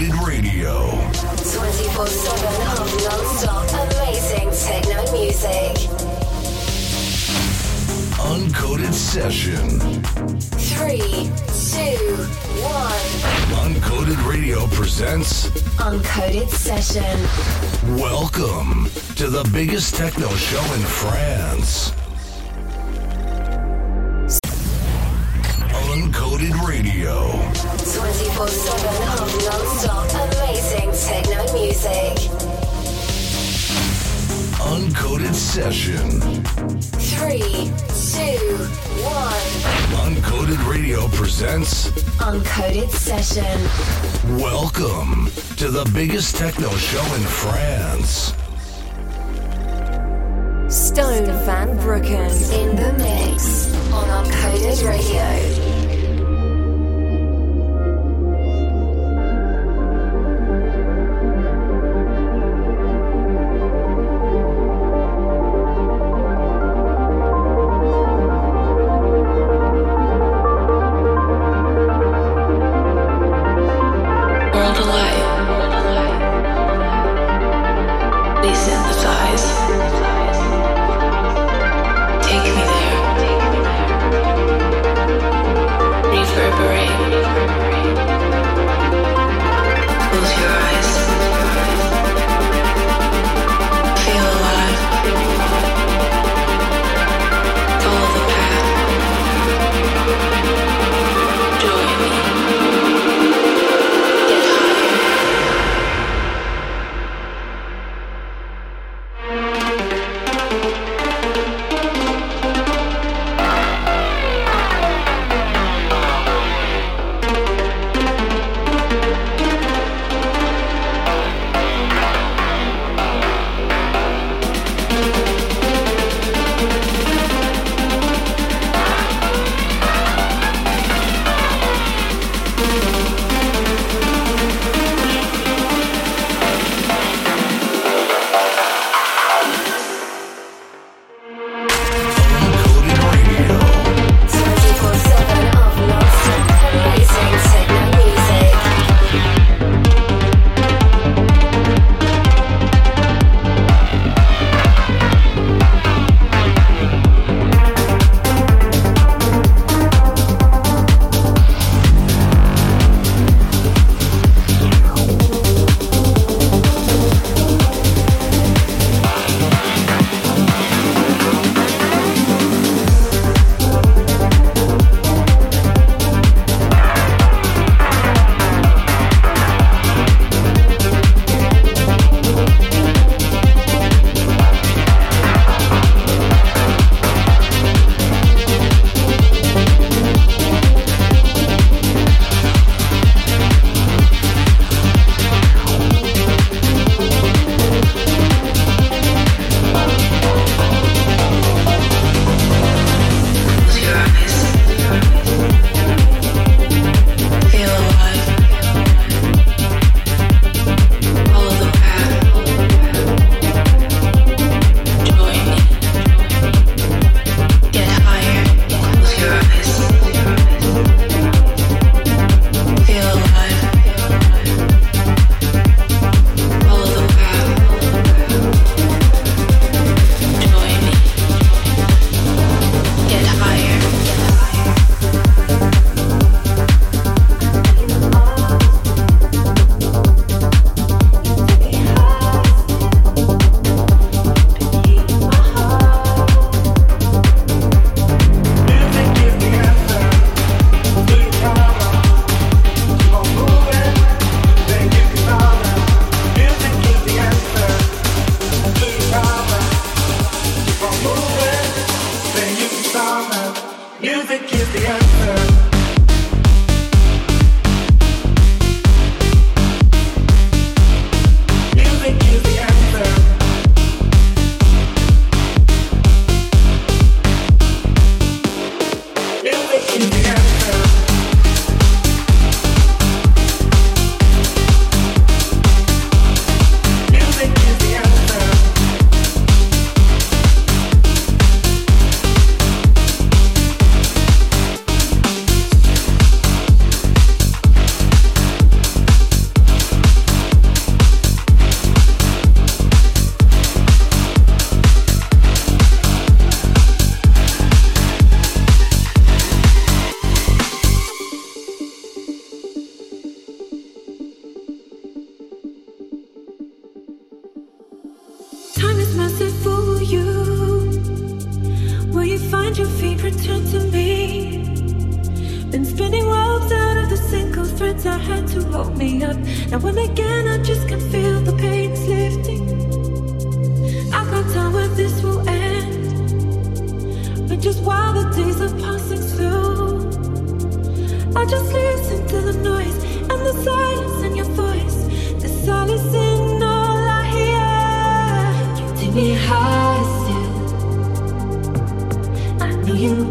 Uncoded Radio. 24 7 of non stop amazing techno music. Uncoded Session. 3, 2, 1. Uncoded Radio presents Uncoded Session. Welcome to the biggest techno show in France. Uncoded Radio. 24 7 of non stop amazing techno music. Uncoded Session. 3, 2, 1. Uncoded Radio presents Uncoded Session. Welcome to the biggest techno show in France. Stone Van Brooken in the mix on Uncoded Radio.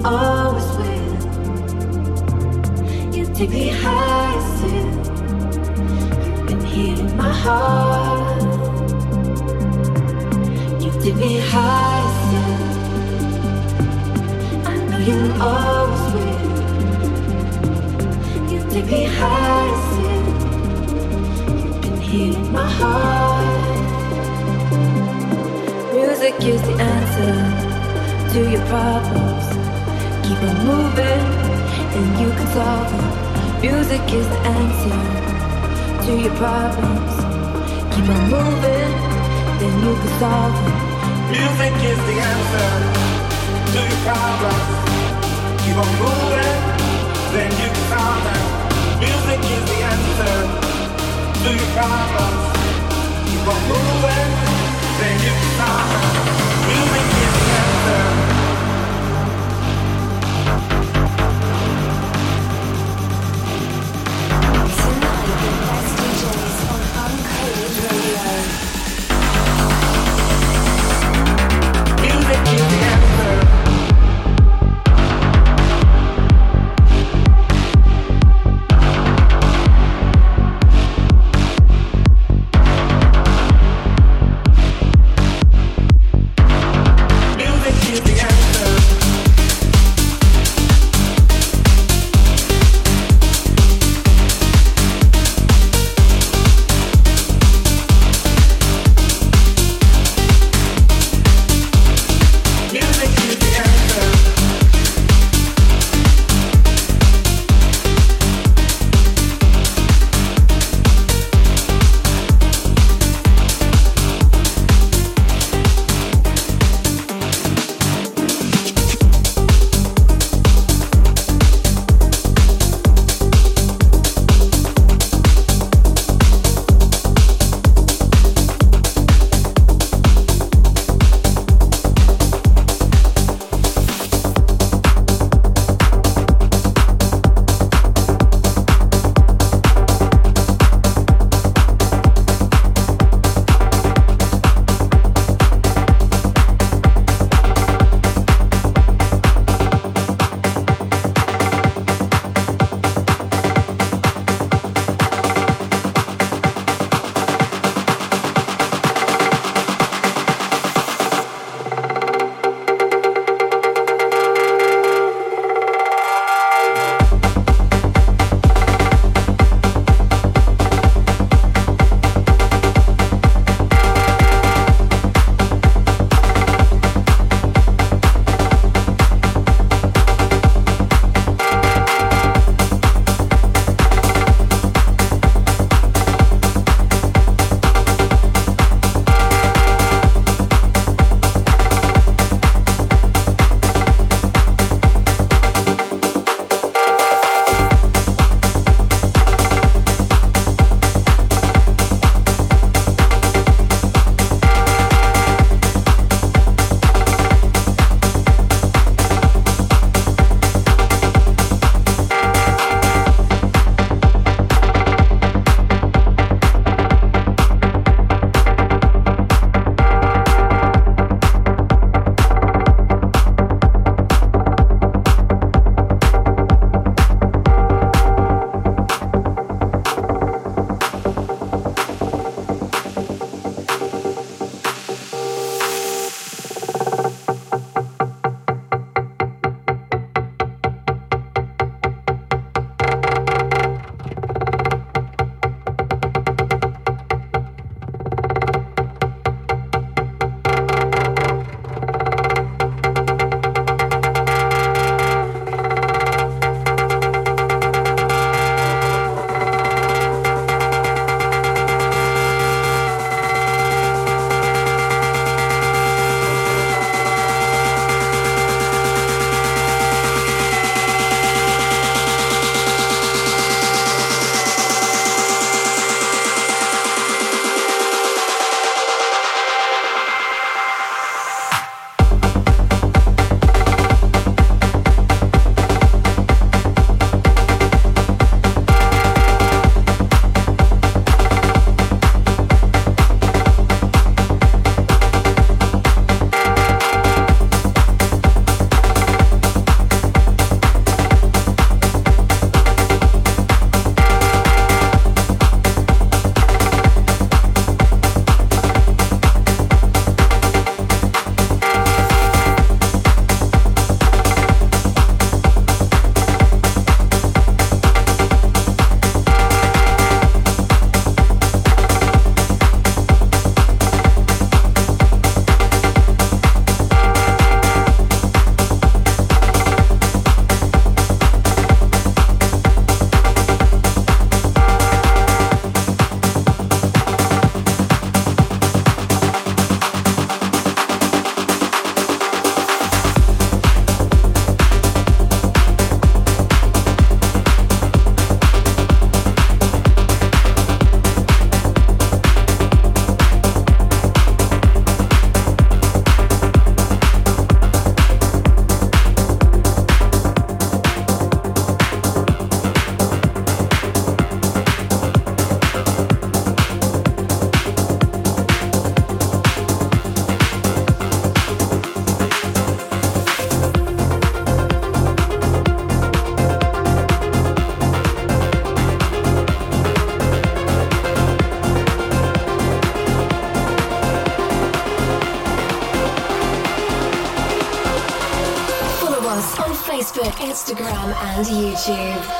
Always will. You take me high still. You've been here in my heart. You take me high still. I know you always will. You take me high still. You've been here in my heart. Music is the answer to your problems. Keep on moving, and you can solve them. Music is the answer to your problems. Keep on moving, then you can solve them. Music is the answer to your problems. Keep on moving, then you can solve them. Music is the answer to your problems. Keep on moving, then you can solve them. Music Music Instagram and YouTube.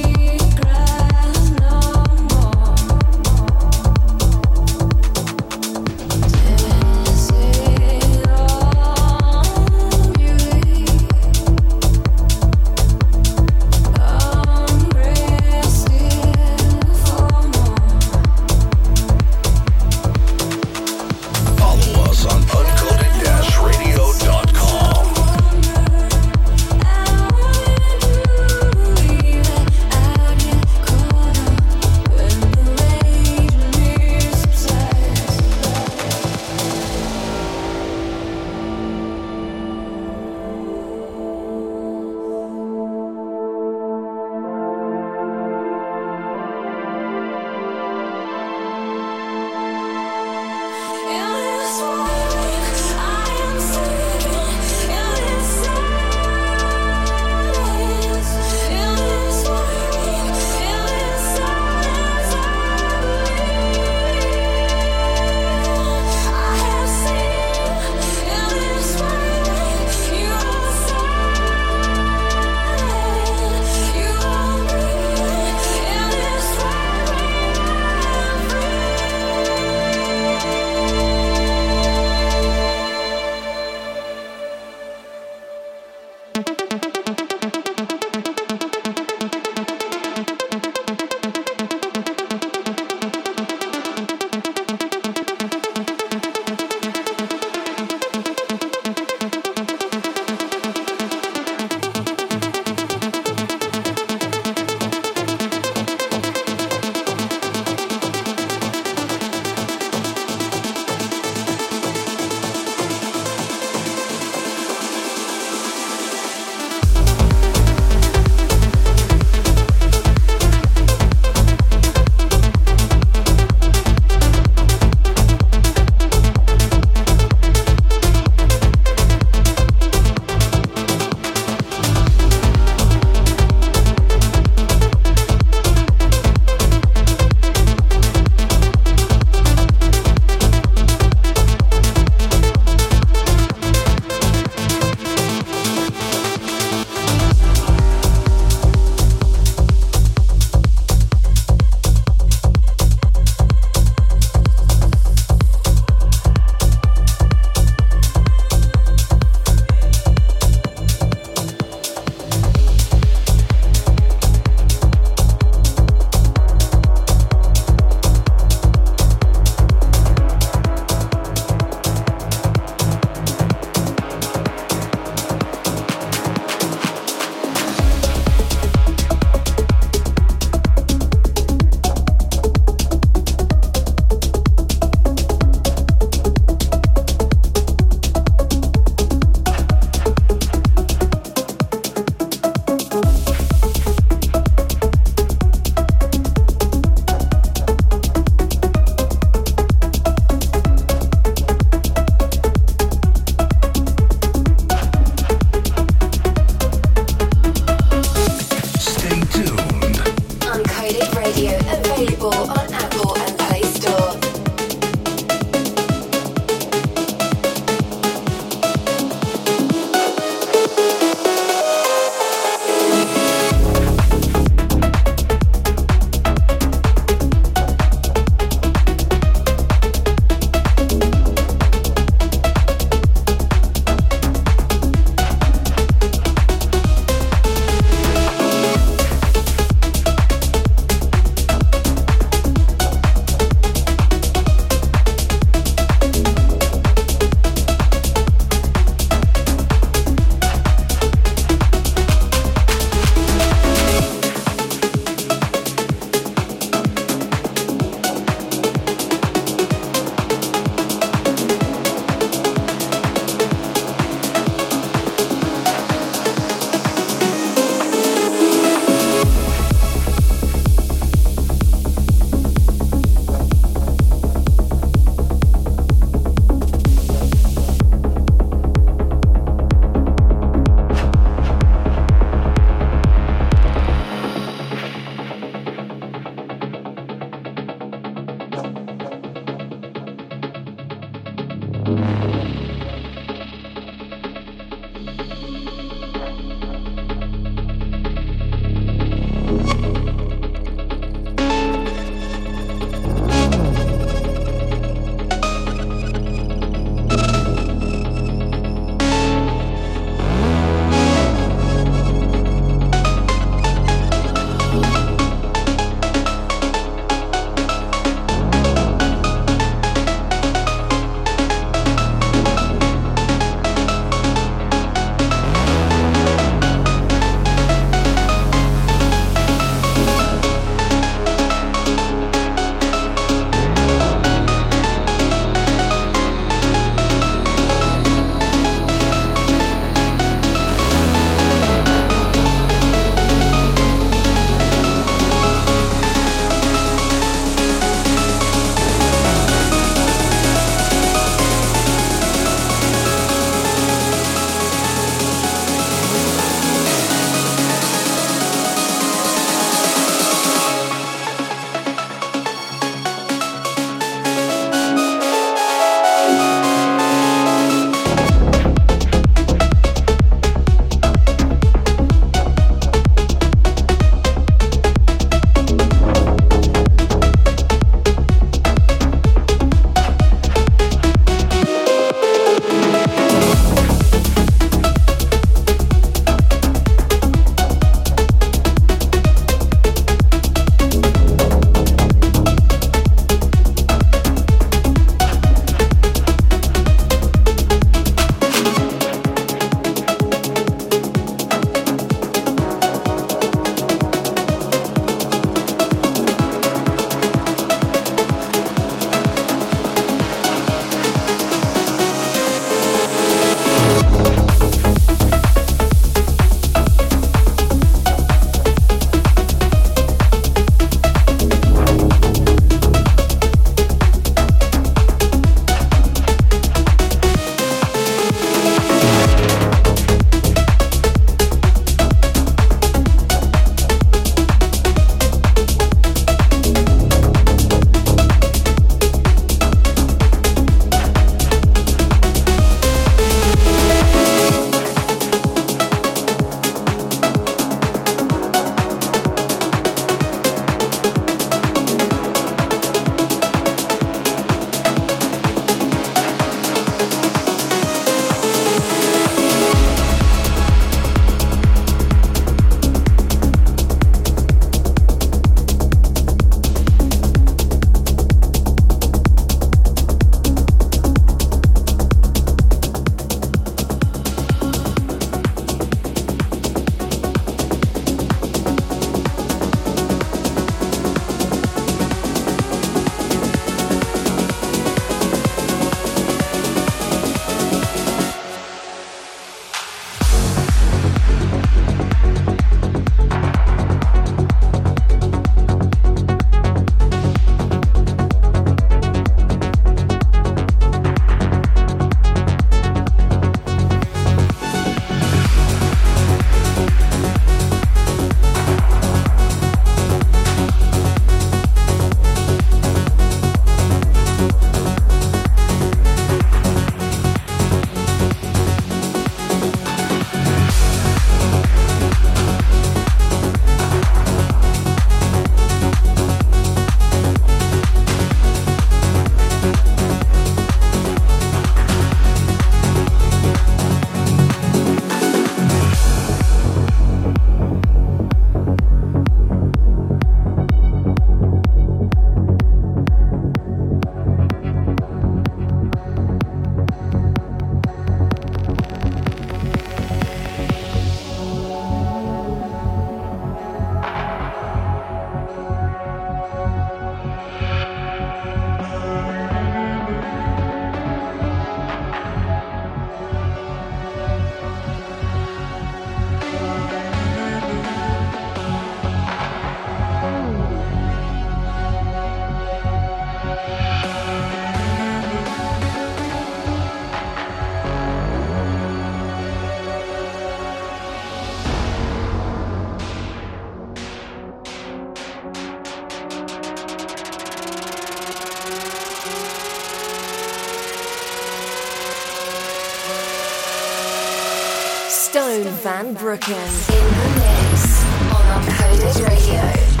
Stone Van Brooken in the mix on Uncoded Radio.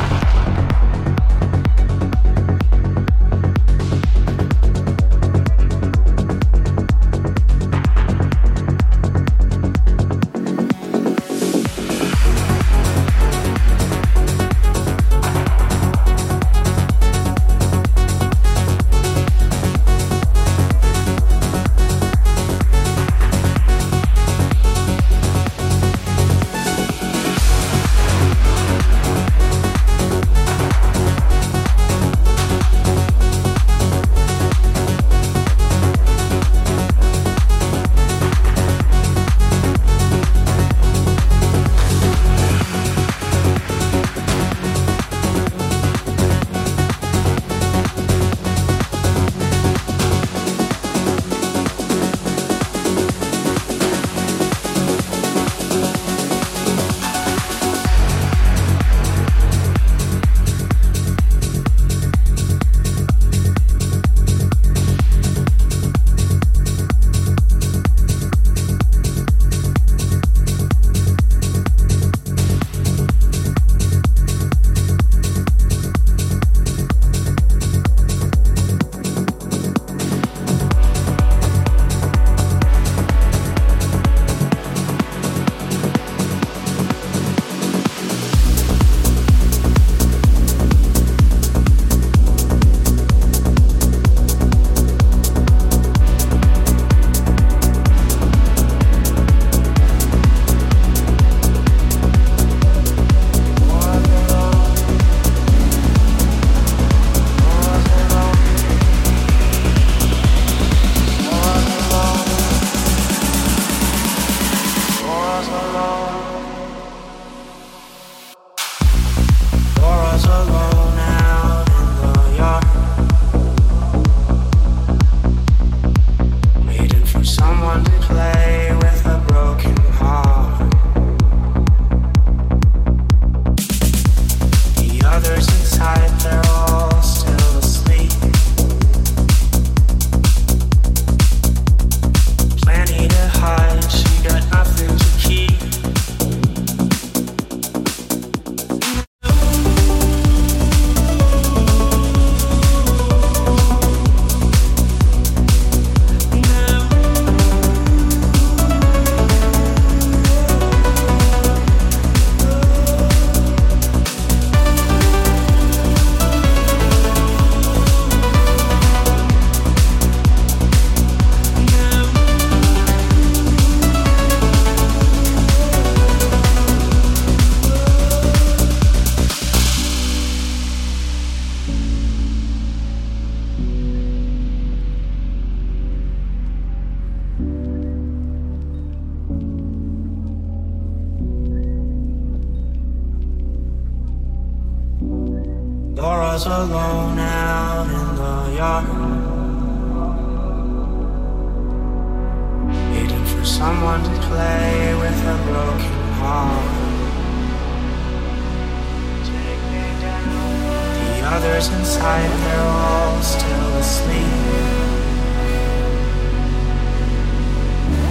outside, they're all still asleep.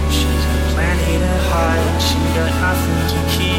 She's got plenty to hide, she got nothing to keep.